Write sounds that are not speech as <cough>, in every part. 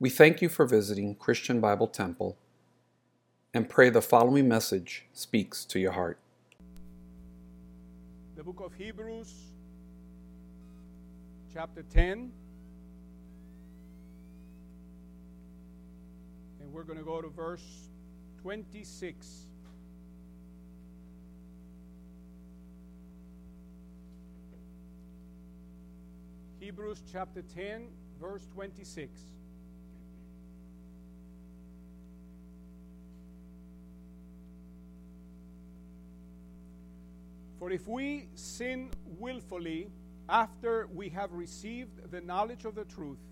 We thank you for visiting Christian Bible Temple and pray the following message speaks to your heart. The book of Hebrews, chapter 10. And we're going to go to verse 26. Hebrews chapter 10, verse 26. For if we sin willfully after we have received the knowledge of the truth,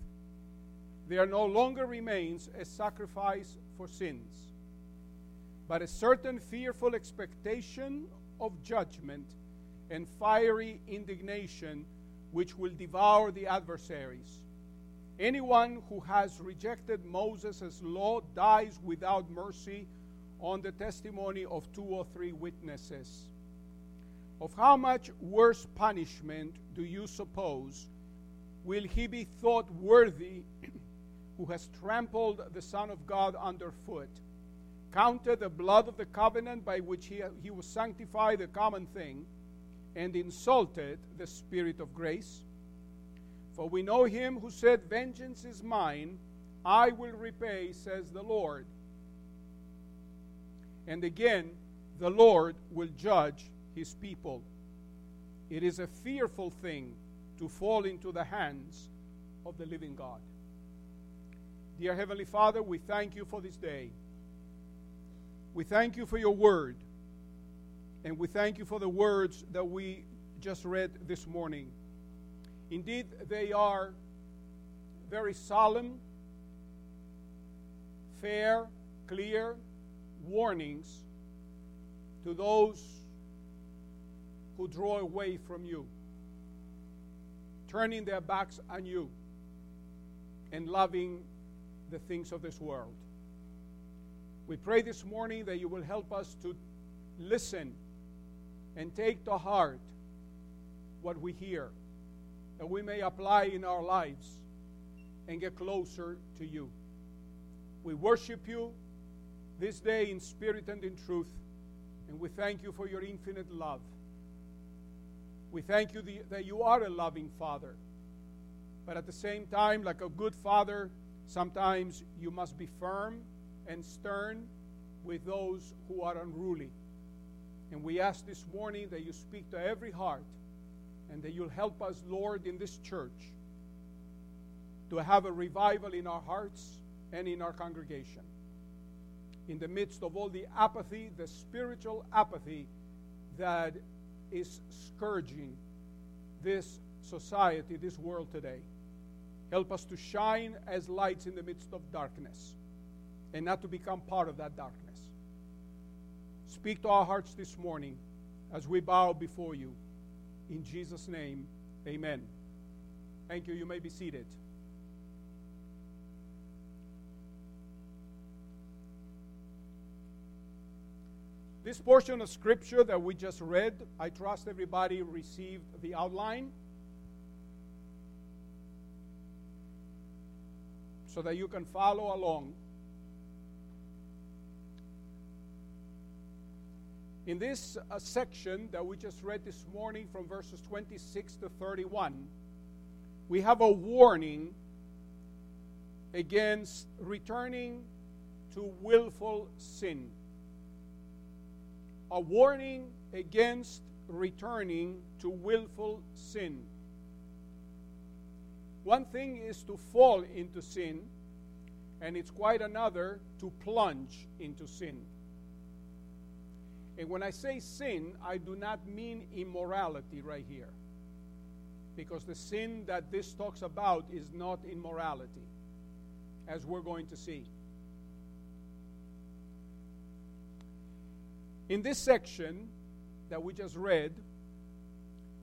there no longer remains a sacrifice for sins, but a certain fearful expectation of judgment and fiery indignation which will devour the adversaries. Anyone who has rejected Moses' law dies without mercy on the testimony of two or three witnesses. Of how much worse punishment do you suppose will he be thought worthy <clears throat> who has trampled the Son of God underfoot, counted the blood of the covenant by which he, he was sanctified a common thing, and insulted the Spirit of grace? For we know him who said, Vengeance is mine, I will repay, says the Lord. And again, the Lord will judge his people. It is a fearful thing to fall into the hands of the living God. Dear Heavenly Father, we thank you for this day. We thank you for your word. And we thank you for the words that we just read this morning. Indeed, they are very solemn, fair, clear warnings to those who draw away from you, turning their backs on you, and loving the things of this world. We pray this morning that you will help us to listen and take to heart what we hear, that we may apply in our lives and get closer to you. We worship you this day in spirit and in truth, and we thank you for your infinite love. We thank you that you are a loving Father. But at the same time, like a good father, sometimes you must be firm and stern with those who are unruly. And we ask this morning that you speak to every heart and that you'll help us, Lord, in this church to have a revival in our hearts and in our congregation. In the midst of all the apathy, the spiritual apathy that is scourging this society, this world today. Help us to shine as lights in the midst of darkness and not to become part of that darkness. Speak to our hearts this morning as we bow before you. In Jesus' name, amen. Thank you. You may be seated. This portion of scripture that we just read, I trust everybody received the outline so that you can follow along. In this uh, section that we just read this morning from verses 26 to 31, we have a warning against returning to willful sin a warning against returning to willful sin. One thing is to fall into sin, and it's quite another to plunge into sin. And when I say sin, I do not mean immorality right here. Because the sin that this talks about is not immorality, as we're going to see. In this section that we just read,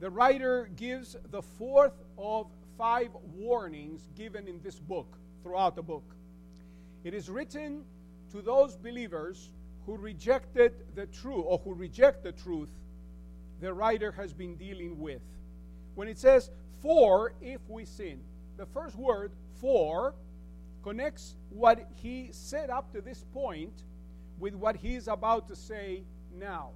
the writer gives the fourth of five warnings given in this book, throughout the book. It is written to those believers who rejected the truth or who reject the truth the writer has been dealing with. When it says, for if we sin, the first word, for, connects what he said up to this point with what he's about to say now.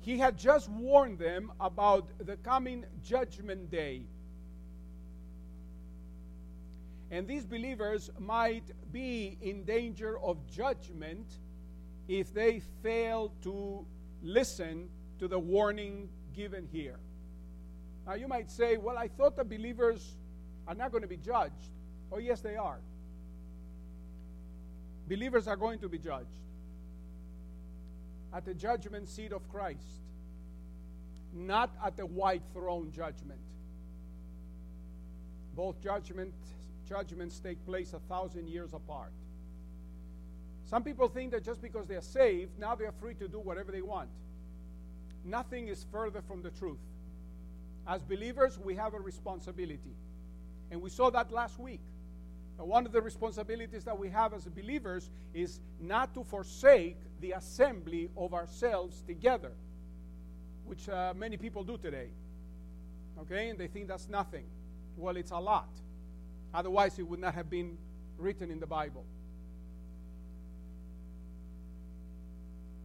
He had just warned them about the coming judgment day. And these believers might be in danger of judgment if they fail to listen to the warning given here. Now, you might say, well, I thought the believers are not going to be judged. Oh, yes, they are. Believers are going to be judged at the judgment seat of Christ, not at the white throne judgment. Both judgment, judgments take place a thousand years apart. Some people think that just because they're saved, now they're free to do whatever they want. Nothing is further from the truth. As believers, we have a responsibility. And we saw that last week. One of the responsibilities that we have as believers is not to forsake the assembly of ourselves together, which uh, many people do today. Okay? And they think that's nothing. Well, it's a lot. Otherwise, it would not have been written in the Bible.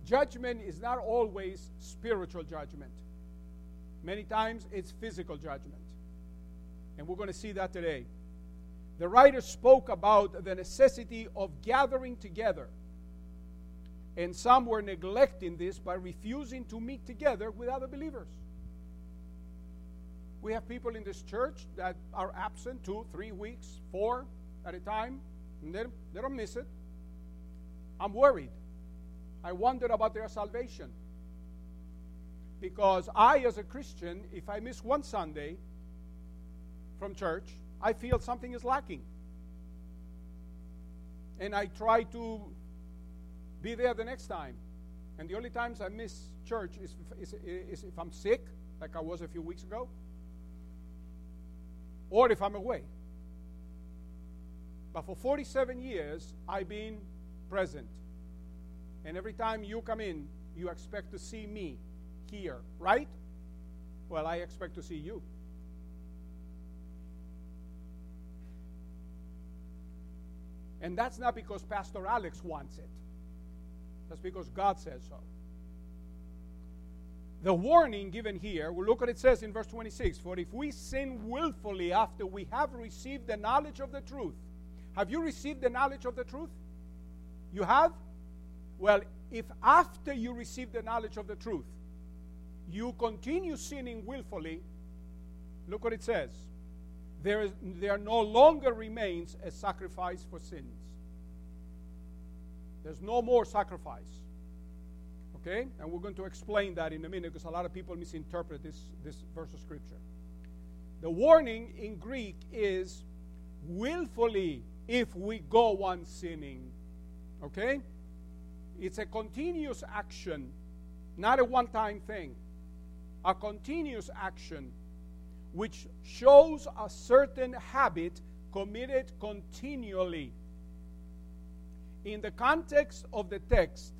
Judgment is not always spiritual judgment. Many times it's physical judgment. And we're going to see that today. The writer spoke about the necessity of gathering together. And some were neglecting this by refusing to meet together with other believers. We have people in this church that are absent two, three weeks, four at a time, and they, they don't miss it. I'm worried. I wonder about their salvation. Because I, as a Christian, if I miss one Sunday from church, I feel something is lacking. And I try to be there the next time. And the only times I miss church is, is, is if I'm sick, like I was a few weeks ago, or if I'm away. But for 47 years, I've been present. And every time you come in, you expect to see me here, right? Well, I expect to see you. And that's not because Pastor Alex wants it. That's because God says so. The warning given here, we look what it says in verse 26 For if we sin willfully after we have received the knowledge of the truth, have you received the knowledge of the truth? You have? Well, if after you receive the knowledge of the truth, you continue sinning willfully, look what it says. There, is, there no longer remains a sacrifice for sins. There's no more sacrifice. Okay? And we're going to explain that in a minute because a lot of people misinterpret this, this verse of Scripture. The warning in Greek is willfully if we go on sinning. Okay? It's a continuous action, not a one time thing. A continuous action which shows a certain habit committed continually. In the context of the text,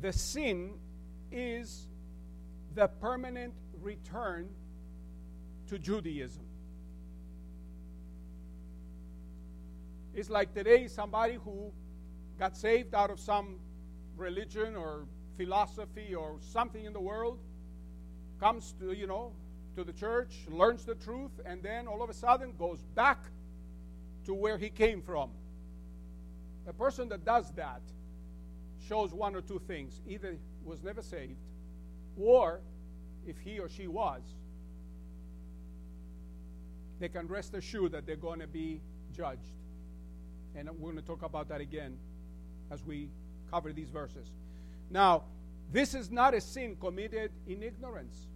the sin is the permanent return to Judaism. It's like today somebody who got saved out of some religion or philosophy or something in the world, comes to, you know, to the church, learns the truth, and then all of a sudden goes back to where he came from. A person that does that shows one or two things. Either was never saved, or if he or she was, they can rest assured that they're going to be judged. And we're going to talk about that again as we cover these verses. Now, this is not a sin committed in ignorance.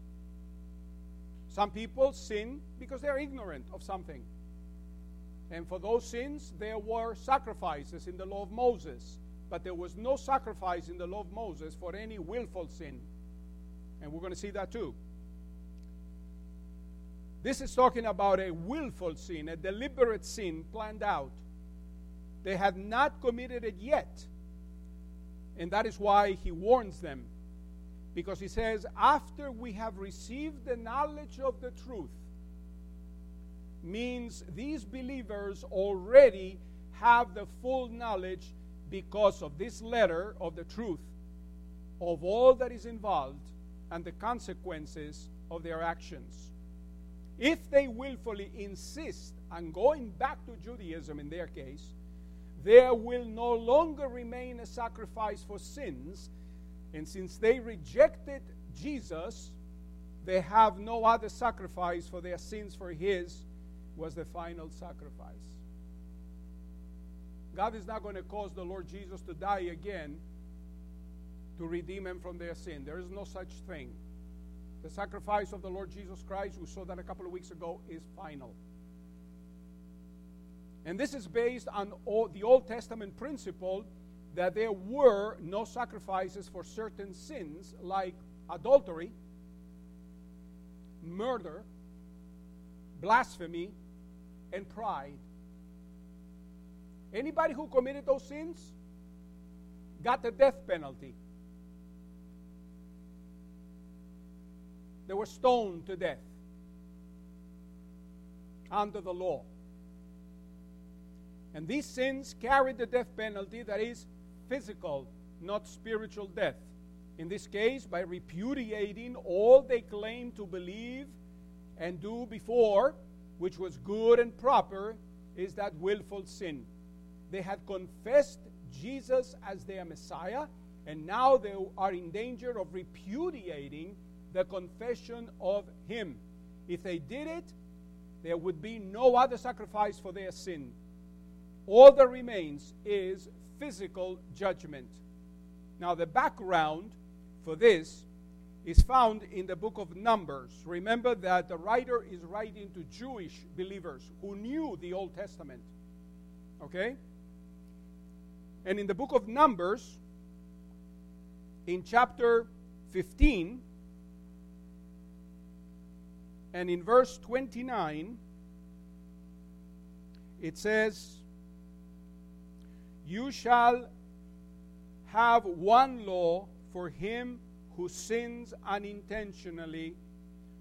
Some people sin because they're ignorant of something. And for those sins, there were sacrifices in the law of Moses. But there was no sacrifice in the law of Moses for any willful sin. And we're going to see that too. This is talking about a willful sin, a deliberate sin planned out. They have not committed it yet. And that is why he warns them. Because he says, after we have received the knowledge of the truth, means these believers already have the full knowledge because of this letter of the truth of all that is involved and the consequences of their actions. If they willfully insist on going back to Judaism in their case, there will no longer remain a sacrifice for sins. And since they rejected Jesus, they have no other sacrifice for their sins, for His was the final sacrifice. God is not going to cause the Lord Jesus to die again to redeem them from their sin. There is no such thing. The sacrifice of the Lord Jesus Christ, we saw that a couple of weeks ago, is final. And this is based on the Old Testament principle that there were no sacrifices for certain sins like adultery, murder, blasphemy, and pride. Anybody who committed those sins got the death penalty. They were stoned to death under the law. And these sins carried the death penalty that is physical, not spiritual death. In this case, by repudiating all they claim to believe and do before, which was good and proper, is that willful sin. They had confessed Jesus as their Messiah, and now they are in danger of repudiating the confession of Him. If they did it, there would be no other sacrifice for their sin. All that remains is physical judgment. Now, the background for this is found in the book of Numbers. Remember that the writer is writing to Jewish believers who knew the Old Testament. Okay? And in the book of Numbers, in chapter 15, and in verse 29, it says, You shall have one law for him who sins unintentionally,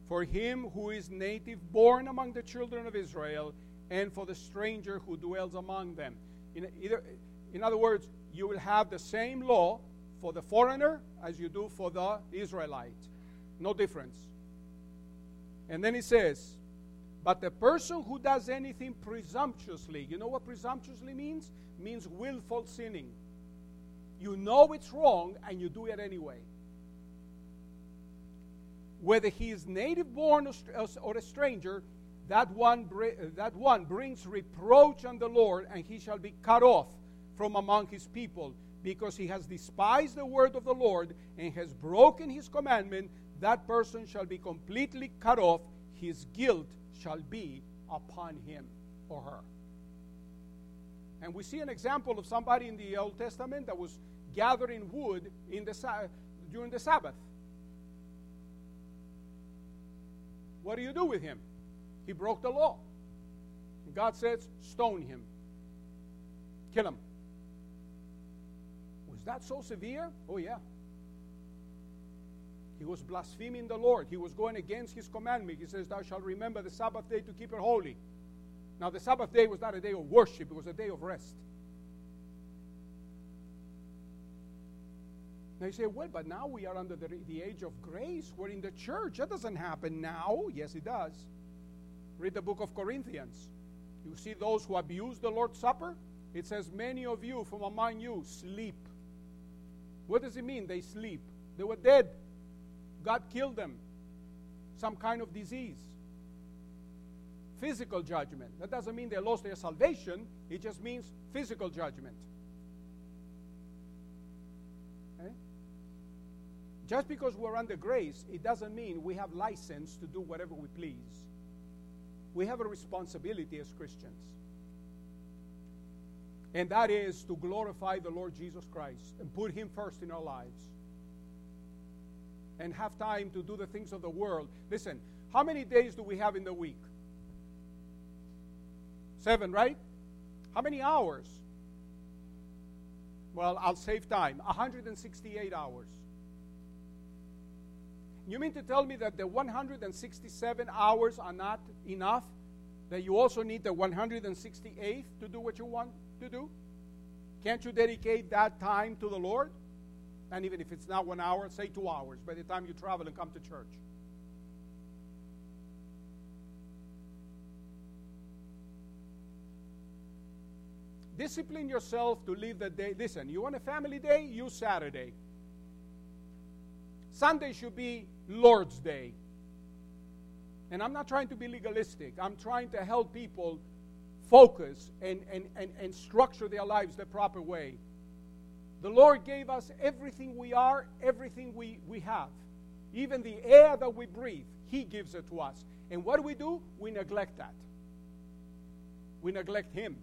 for him who is native born among the children of Israel, and for the stranger who dwells among them. In, either, in other words, you will have the same law for the foreigner as you do for the Israelite. No difference. And then he says, but the person who does anything presumptuously, you know what presumptuously means? means willful sinning. You know it's wrong and you do it anyway. Whether he is native born or a stranger, that one, that one brings reproach on the Lord, and he shall be cut off from among his people, because he has despised the word of the Lord and has broken his commandment that person shall be completely cut off, his guilt shall be upon him or her. And we see an example of somebody in the Old Testament that was gathering wood in the, during the Sabbath. What do you do with him? He broke the law. God says, stone him, kill him. Was that so severe? Oh, yeah. He was blaspheming the Lord. He was going against his commandment. He says, Thou shalt remember the Sabbath day to keep it holy. Now, the Sabbath day was not a day of worship, it was a day of rest. Now you say, well, but now we are under the, the age of grace. We're in the church. That doesn't happen now. Yes, it does. Read the book of Corinthians. You see those who abuse the Lord's Supper? It says, Many of you from among you sleep. What does it mean? They sleep. They were dead. God killed them. Some kind of disease. Physical judgment. That doesn't mean they lost their salvation, it just means physical judgment. Okay? Just because we're under grace, it doesn't mean we have license to do whatever we please. We have a responsibility as Christians. And that is to glorify the Lord Jesus Christ and put Him first in our lives and have time to do the things of the world. Listen, how many days do we have in the week? Seven, right? How many hours? Well, I'll save time 168 hours. You mean to tell me that the 167 hours are not enough that you also need the 168th to do what you want to do? Can't you dedicate that time to the Lord? And even if it's not one hour, say two hours by the time you travel and come to church. Discipline yourself to live the day. Listen, you want a family day? Use Saturday. Sunday should be Lord's Day. And I'm not trying to be legalistic. I'm trying to help people focus and, and, and, and structure their lives the proper way. The Lord gave us everything we are, everything we, we have. Even the air that we breathe, He gives it to us. And what do we do? We neglect that. We neglect Him.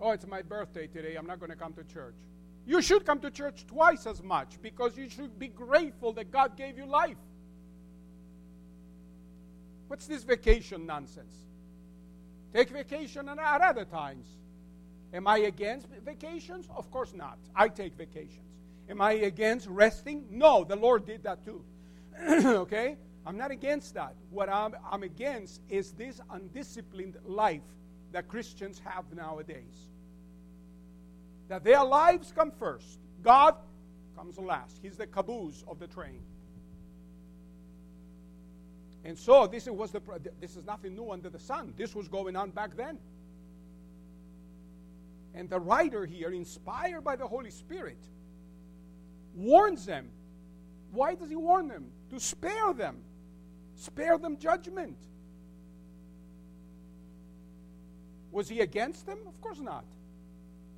Oh, it's my birthday today. I'm not going to come to church. You should come to church twice as much because you should be grateful that God gave you life. What's this vacation nonsense? Take vacation at other times. Am I against vacations? Of course not. I take vacations. Am I against resting? No, the Lord did that too. <clears throat> okay? I'm not against that. What I'm, I'm against is this undisciplined life that Christians have nowadays that their lives come first. God comes last. He's the caboose of the train. And so this was the this is nothing new under the sun. This was going on back then. And the writer here, inspired by the Holy Spirit, warns them. Why does he warn them? To spare them. Spare them judgment. Was he against them? Of course not.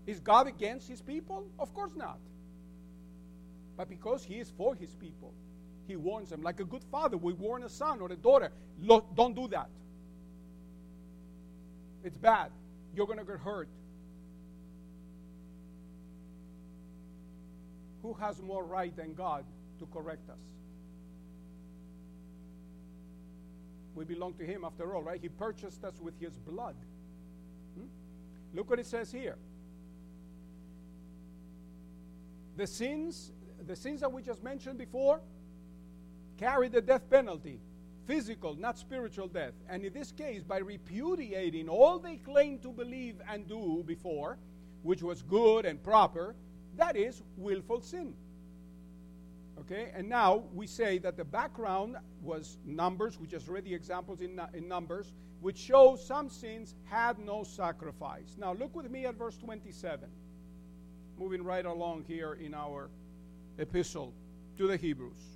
Is God against his people? Of course not. But because he is for his people, he warns them. Like a good father would warn a son or a daughter don't do that. It's bad. You're going to get hurt. Who has more right than God to correct us? We belong to Him after all, right? He purchased us with His blood. Hmm? Look what it says here the sins, the sins that we just mentioned before, carry the death penalty physical, not spiritual death. And in this case, by repudiating all they claimed to believe and do before, which was good and proper, that is willful sin. Okay, and now we say that the background was Numbers. We just read the examples in, in Numbers, which shows some sins had no sacrifice. Now look with me at verse 27 moving right along here in our epistle to the Hebrews.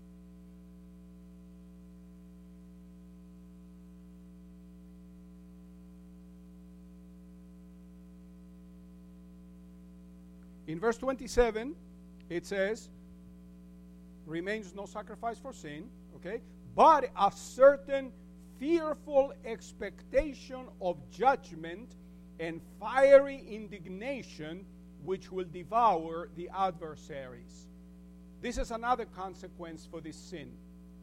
In verse 27, it says, remains no sacrifice for sin, okay? But a certain fearful expectation of judgment and fiery indignation which will devour the adversaries. This is another consequence for this sin.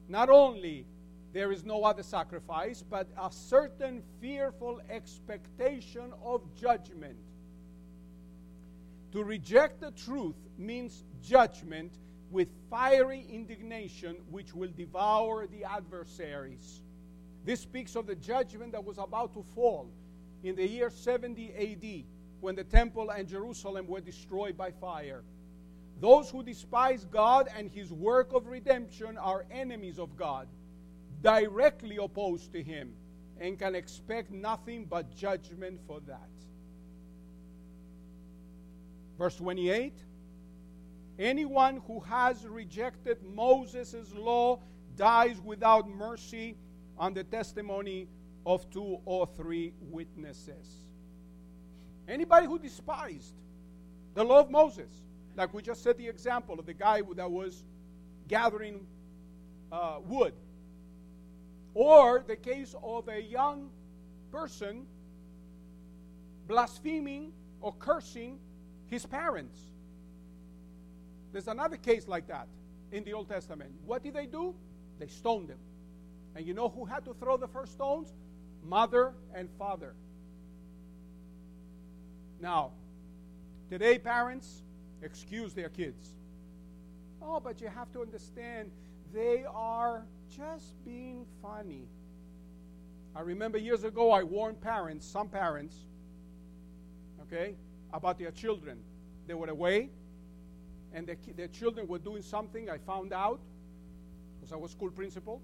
Not only there is no other sacrifice, but a certain fearful expectation of judgment. To reject the truth means judgment with fiery indignation, which will devour the adversaries. This speaks of the judgment that was about to fall in the year 70 AD when the temple and Jerusalem were destroyed by fire. Those who despise God and his work of redemption are enemies of God, directly opposed to him, and can expect nothing but judgment for that. Verse 28 Anyone who has rejected Moses' law dies without mercy on the testimony of two or three witnesses. Anybody who despised the law of Moses, like we just said the example of the guy that was gathering uh, wood, or the case of a young person blaspheming or cursing his parents. There's another case like that in the Old Testament. What did they do? They stoned him. And you know who had to throw the first stones? Mother and father. Now, today, parents excuse their kids. Oh, but you have to understand they are just being funny. I remember years ago I warned parents, some parents, okay, about their children. They were away, and their, their children were doing something. I found out because I was school principal.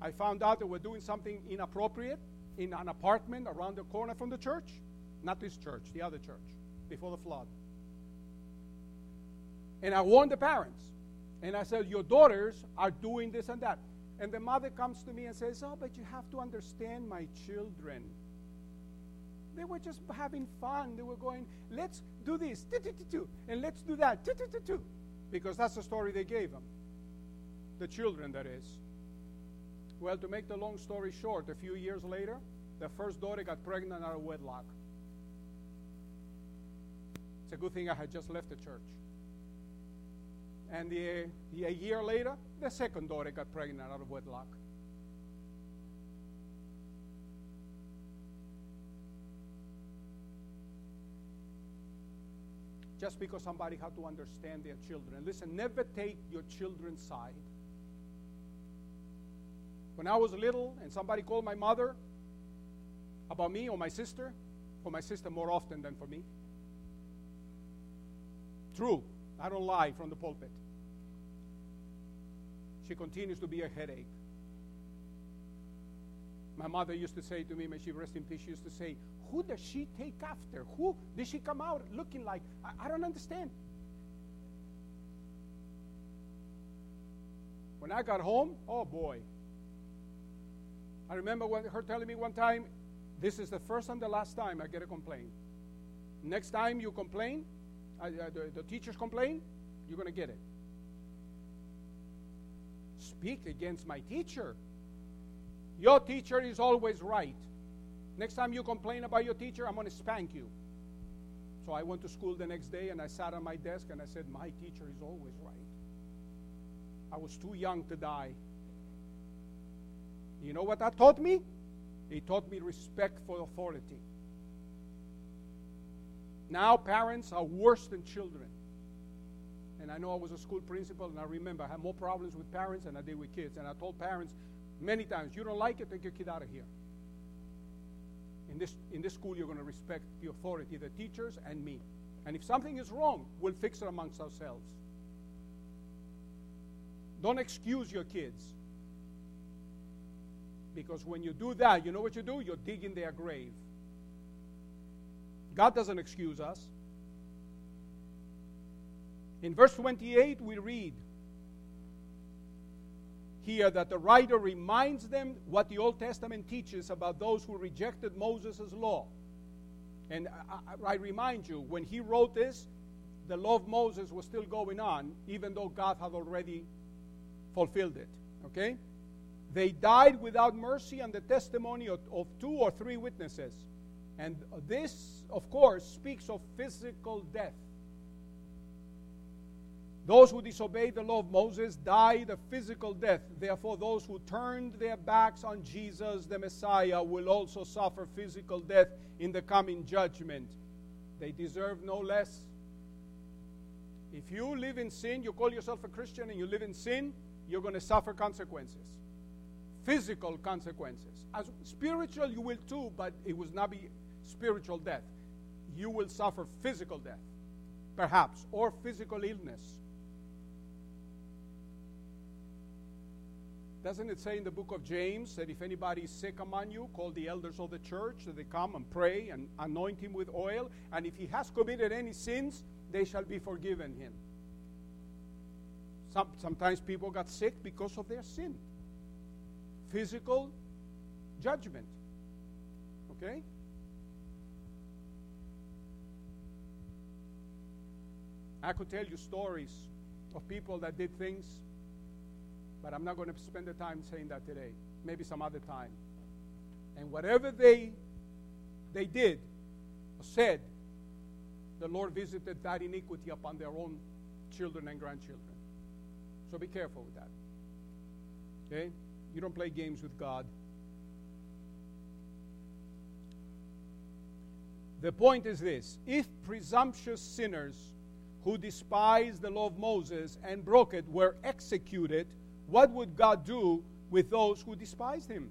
I found out they were doing something inappropriate in an apartment around the corner from the church. Not this church, the other church, before the flood. And I warned the parents. And I said, Your daughters are doing this and that. And the mother comes to me and says, Oh, but you have to understand my children. They were just having fun. They were going, Let's do this, and let's do that, because that's the story they gave them. The children, that is. Well, to make the long story short, a few years later, the first daughter got pregnant out of wedlock. It's a good thing I had just left the church. And the, a year later, the second daughter got pregnant out of wedlock. Just because somebody had to understand their children. Listen, never take your children's side. When I was little and somebody called my mother about me or my sister, for my sister more often than for me. True. I don't lie from the pulpit. She continues to be a headache. My mother used to say to me, may she rest in peace, she used to say, Who does she take after? Who did she come out looking like? I, I don't understand. When I got home, oh boy. I remember when her telling me one time, This is the first and the last time I get a complaint. Next time you complain, uh, the, the teachers complain, you're going to get it. Speak against my teacher. Your teacher is always right. Next time you complain about your teacher, I'm going to spank you. So I went to school the next day and I sat on my desk and I said, My teacher is always right. I was too young to die. You know what that taught me? It taught me respect for authority. Now parents are worse than children. And I know I was a school principal, and I remember I had more problems with parents than I did with kids. And I told parents many times, you don't like it, take your kid out of here. In this, in this school, you're going to respect the authority, the teachers, and me. And if something is wrong, we'll fix it amongst ourselves. Don't excuse your kids. Because when you do that, you know what you do? You're digging their grave. God doesn't excuse us. In verse 28, we read here that the writer reminds them what the Old Testament teaches about those who rejected Moses' law. And I, I, remind you, when he wrote this, the law of Moses was still going on, even though God had already fulfilled it. Okay? They died without mercy on the testimony of, of two or three witnesses. And this, of course, speaks of physical death. Those who disobeyed the law of Moses died a physical death. Therefore, those who turned their backs on Jesus, the Messiah, will also suffer physical death in the coming judgment. They deserve no less. If you live in sin, you call yourself a Christian and you live in sin, you're going to suffer consequences. Physical consequences. As spiritual, you will too, but it will not be spiritual death. You will suffer physical death, perhaps, or physical illness. Doesn't it say in the book of James that if anybody is sick among you, call the elders of the church, that they come and pray and anoint him with oil, and if he has committed any sins, they shall be forgiven him. Some, sometimes people got sick because of their sin. Physical judgment. Okay? I could tell you stories of people that did things, but I'm not going to spend the time saying that today. Maybe some other time. And whatever they they did or said, the Lord visited that iniquity upon their own children and grandchildren. So be careful with that. Okay? You don't play games with God. The point is this if presumptuous sinners who despised the law of Moses and broke it were executed, what would God do with those who despised him?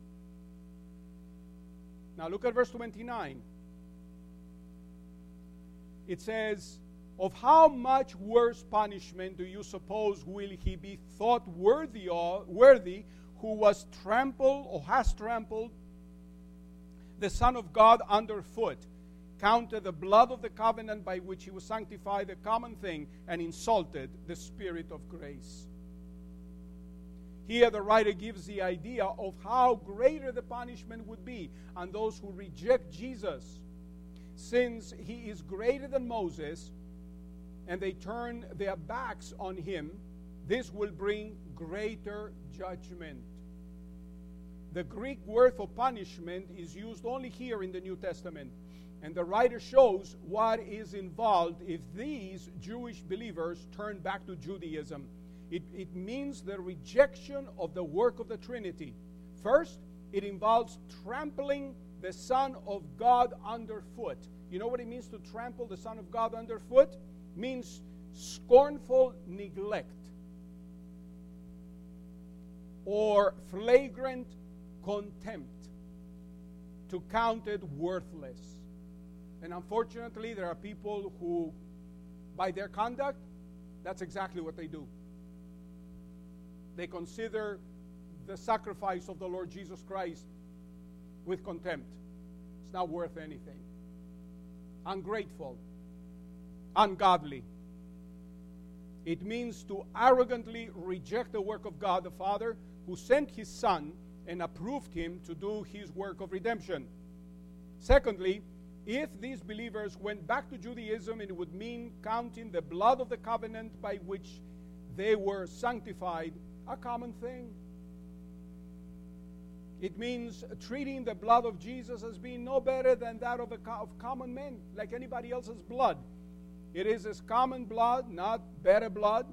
Now look at verse 29. It says, Of how much worse punishment do you suppose will he be thought worthy of, worthy who was trampled or has trampled the Son of God underfoot, counted the blood of the covenant by which he was sanctified a common thing, and insulted the Spirit of grace? Here, the writer gives the idea of how greater the punishment would be on those who reject Jesus. Since he is greater than Moses and they turn their backs on him, this will bring greater judgment. The Greek word for punishment is used only here in the New Testament. And the writer shows what is involved if these Jewish believers turn back to Judaism it, it means the rejection of the work of the Trinity. First, it involves trampling the Son of God underfoot. You know what it means to trample the Son of God underfoot? It means scornful neglect or flagrant contempt to count it worthless. And unfortunately, there are people who, by their conduct, that's exactly what they do. They consider the sacrifice of the Lord Jesus Christ with contempt. It's not worth anything. Ungrateful, ungodly. It means to arrogantly reject the work of God the Father who sent his Son and approved him to do his work of redemption. Secondly, if these believers went back to Judaism, it would mean counting the blood of the covenant by which they were sanctified a common thing. It means treating the blood of Jesus as being no better than that of, a, of common men, like anybody else's blood. It is as common blood, not better blood,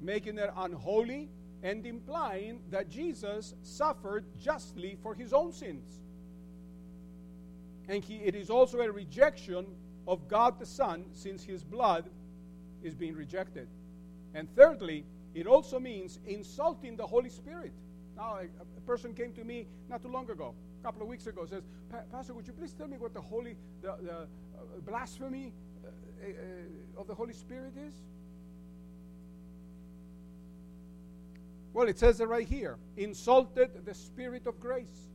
making it unholy and implying that Jesus suffered justly for his own sins. And he, it is also a rejection of God the Son, since his blood is being rejected. And thirdly, it also means insulting the Holy Spirit. Now, a, a, person came to me not too long ago, a couple of weeks ago, says, Pastor, would you please tell me what the holy, the, the uh, blasphemy uh, uh, of the Holy Spirit is? Well, it says it right here insulted the Spirit of grace.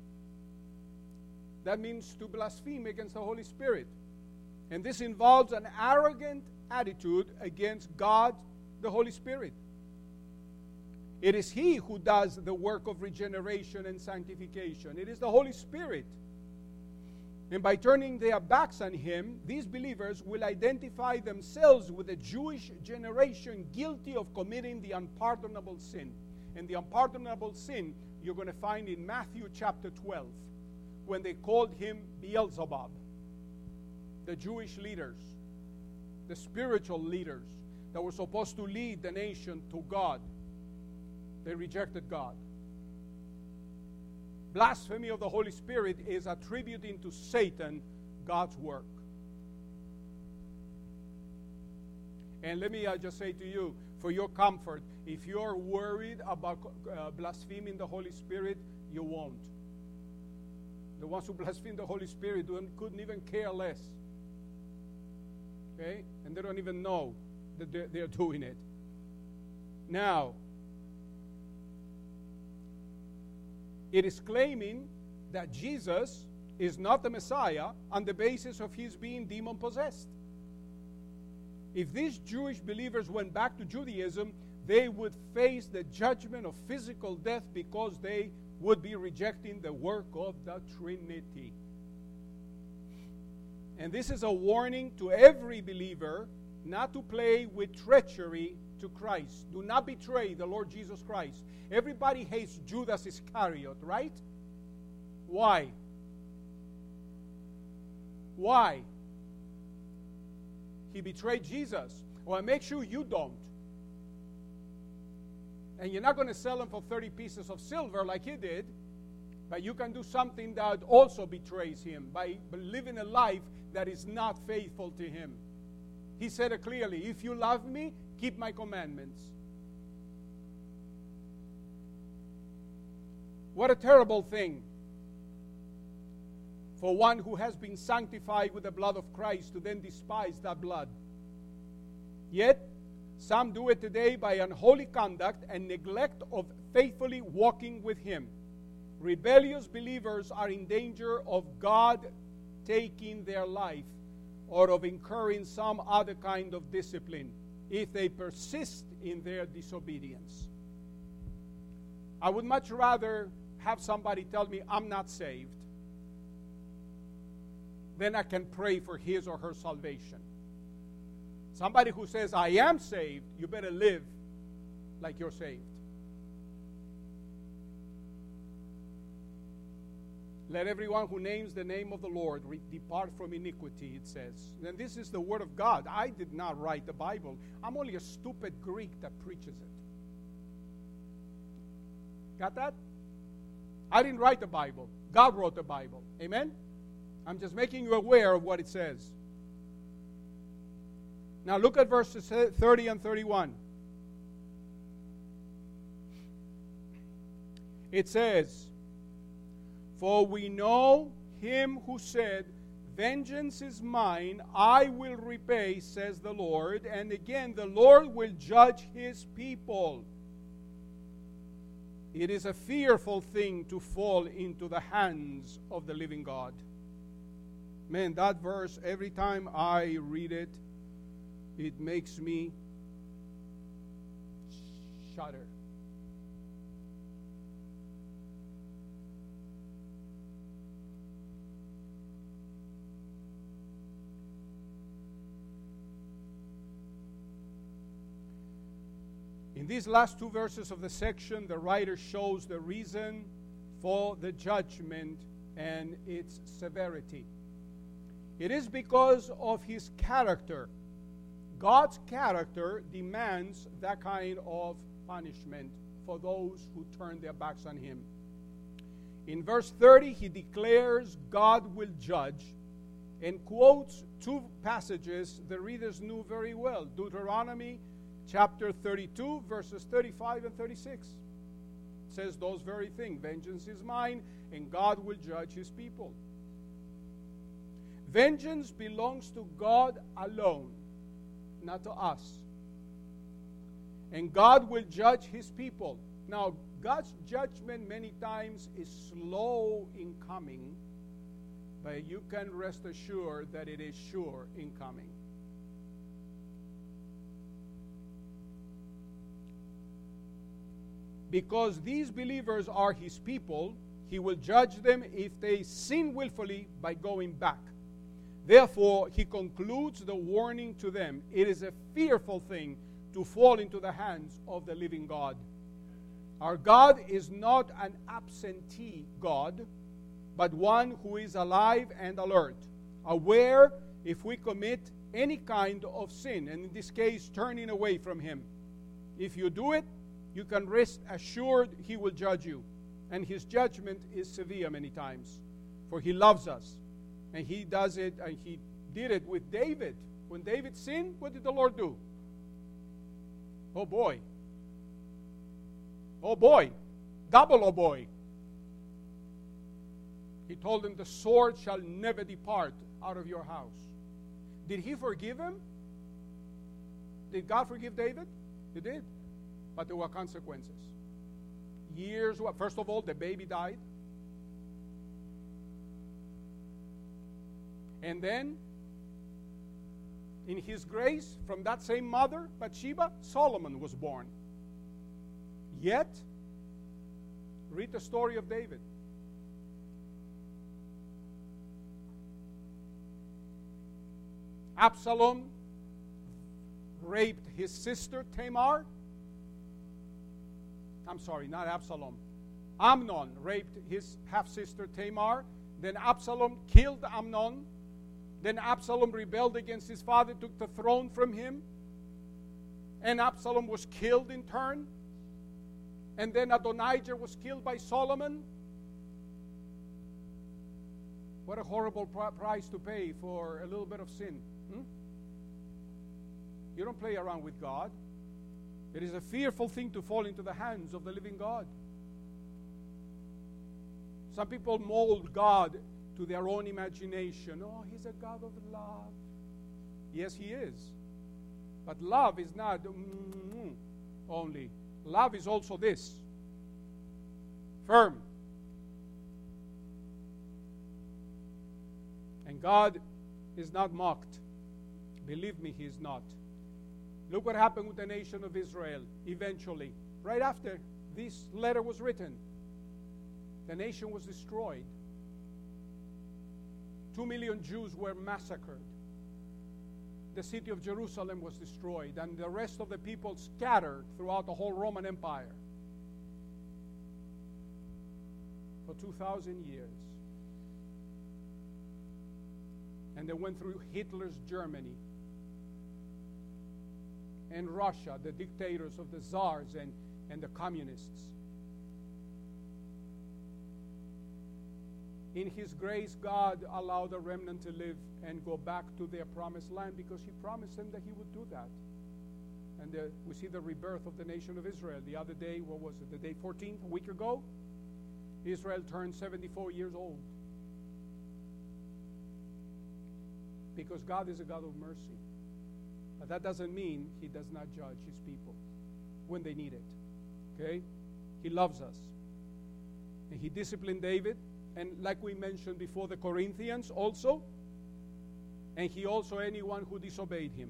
That means to blaspheme against the Holy Spirit. And this involves an arrogant attitude against God, the Holy Spirit. It is He who does the work of regeneration and sanctification. It is the Holy Spirit. And by turning their backs on Him, these believers will identify themselves with the Jewish generation guilty of committing the unpardonable sin. And the unpardonable sin you're going to find in Matthew chapter 12 when they called him Beelzebub. The Jewish leaders, the spiritual leaders that were supposed to lead the nation to God they rejected God. Blasphemy of the Holy Spirit is attributing to Satan God's work. And let me uh, just say to you, for your comfort, if you're worried about uh, blaspheming the Holy Spirit, you won't. The ones who blaspheme the Holy Spirit couldn't even care less. Okay? And they don't even know that they're, they're doing it. Now, It is claiming that Jesus is not the Messiah on the basis of his being demon possessed. If these Jewish believers went back to Judaism, they would face the judgment of physical death because they would be rejecting the work of the Trinity. And this is a warning to every believer not to play with treachery to Christ. Do not betray the Lord Jesus Christ. Everybody hates Judas Iscariot, right? Why? Why? He betrayed Jesus. Well, make sure you don't. And you're not going to sell him for 30 pieces of silver like he did, but you can do something that also betrays him by living a life that is not faithful to him. He said it clearly if you love me, keep my commandments. What a terrible thing for one who has been sanctified with the blood of Christ to then despise that blood. Yet, some do it today by unholy conduct and neglect of faithfully walking with Him. Rebellious believers are in danger of God taking their life or of incurring some other kind of discipline if they persist in their disobedience. I would much rather have somebody tell me I'm not saved than I can pray for his or her salvation. Somebody who says, I am saved, you better live like you're saved. Let everyone who names the name of the Lord re- depart from iniquity, it says. And this is the word of God. I did not write the Bible, I'm only a stupid Greek that preaches it. Got that? I didn't write the Bible, God wrote the Bible. Amen? I'm just making you aware of what it says. Now look at verses 30 and 31. It says, For we know him who said, Vengeance is mine, I will repay, says the Lord. And again, the Lord will judge his people. It is a fearful thing to fall into the hands of the living God. Man, that verse, every time I read it, it makes me shudder. In these last two verses of the section, the writer shows the reason for the judgment and its severity. It is because of his character. God's character demands that kind of punishment for those who turn their backs on him. In verse 30, he declares God will judge and quotes two passages the readers knew very well Deuteronomy chapter 32, verses 35 and 36. says those very things Vengeance is mine, and God will judge his people. Vengeance belongs to God alone, not to us. And God will judge his people. Now, God's judgment many times is slow in coming, but you can rest assured that it is sure in coming. Because these believers are his people, he will judge them if they sin willfully by going back. Therefore, he concludes the warning to them it is a fearful thing to fall into the hands of the living God. Our God is not an absentee God, but one who is alive and alert, aware if we commit any kind of sin, and in this case, turning away from Him. If you do it, you can rest assured He will judge you. And His judgment is severe many times, for He loves us. And He does it, and He did it with David. When David sinned, what did the Lord do? Oh boy. Oh boy. Double oh boy. He told him, The sword shall never depart out of your house. Did he forgive him? Did God forgive David? He did. But there were consequences. Years, first of all, the baby died. And then, in his grace, from that same mother, Bathsheba, Solomon was born. Yet, read the story of David. Absalom raped his sister Tamar. I'm sorry, not Absalom. Amnon raped his half sister Tamar. Then Absalom killed Amnon. Then Absalom rebelled against his father, took the throne from him. And Absalom was killed in turn. And then Adonijah was killed by Solomon. What a horrible price to pay for a little bit of sin. Hmm? You don't play around with God. It is a fearful thing to fall into the hands of the living God. Some people mold God to their own imagination. Oh, He's a God of love. Yes, He is. But love is not mm, only. Love is also this firm. And God is not mocked. Believe me, He is not. Look what happened with the nation of Israel eventually, right after this letter was written. The nation was destroyed. Two million Jews were massacred. The city of Jerusalem was destroyed, and the rest of the people scattered throughout the whole Roman Empire for 2,000 years. And they went through Hitler's Germany and Russia, the dictators of the czars and, and the communists. In His grace, God allowed the remnant to live and go back to their promised land because He promised them that He would do that. And the, we see the rebirth of the nation of Israel. The other day, what was it? The day 14th, a week ago? Israel turned 74 years old. Because God is a God of mercy. But that doesn't mean He does not judge His people when they need it. Okay? He loves us. And He disciplined David and like we mentioned before, the Corinthians also, and he also anyone who disobeyed him.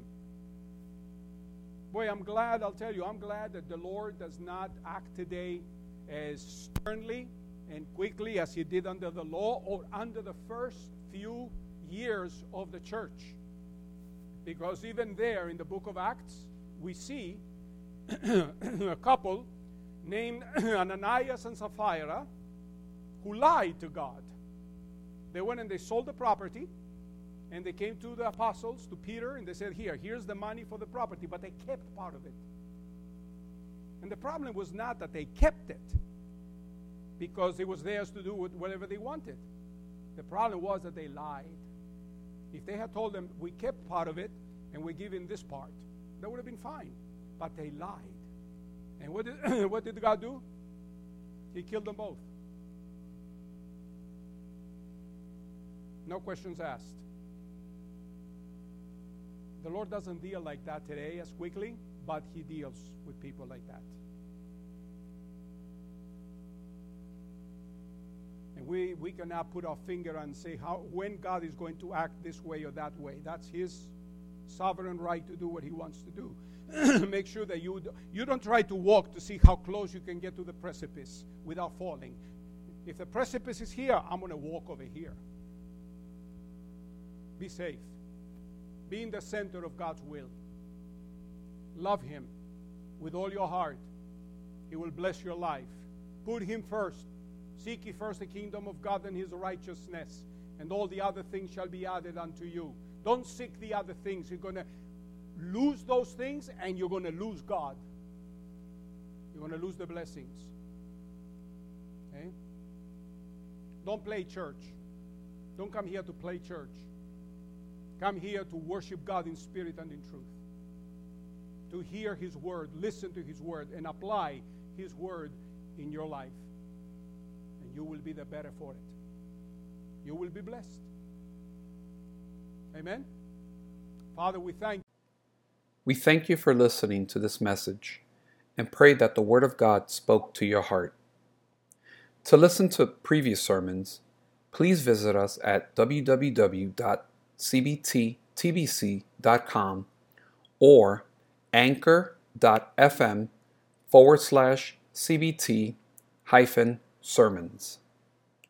Boy, I'm glad, I'll tell you, I'm glad that the Lord does not act today as sternly and quickly as he did under the law or under the first few years of the church. Because even there in the book of Acts, we see <clears throat> a couple named <clears throat> Ananias and Sapphira who lied to God. They went and they sold the property, and they came to the apostles, to Peter, and they said, Here, here's the money for the property, but they kept part of it. And the problem was not that they kept it because it was theirs to do with whatever they wanted. The problem was that they lied. If they had told them, We kept part of it and we give in this part, that would have been fine. But they lied. And what did, <coughs> what did God do? He killed them both. No questions asked. The Lord doesn't deal like that today as quickly, but He deals with people like that. And we, we cannot put our finger and say how when God is going to act this way or that way. That's His sovereign right to do what He wants to do. <clears throat> Make sure that you, you don't try to walk to see how close you can get to the precipice without falling. If the precipice is here, I'm going to walk over here. Be safe. Be in the center of God's will. Love Him with all your heart. He will bless your life. Put Him first. Seek ye first the kingdom of God and His righteousness, and all the other things shall be added unto you. Don't seek the other things. You're going to lose those things, and you're going to lose God. You're going to lose the blessings. Okay? Don't play church. Don't come here to play church. Come here to worship God in spirit and in truth. To hear His word, listen to His word, and apply His word in your life. You will be the better for it. You will be blessed. Amen. Father, we thank We thank you for listening to this message and pray that the Word of God spoke to your heart. To listen to previous sermons, please visit us at www cbttbc.com or anchor.fm forward slash cbt hyphen sermons.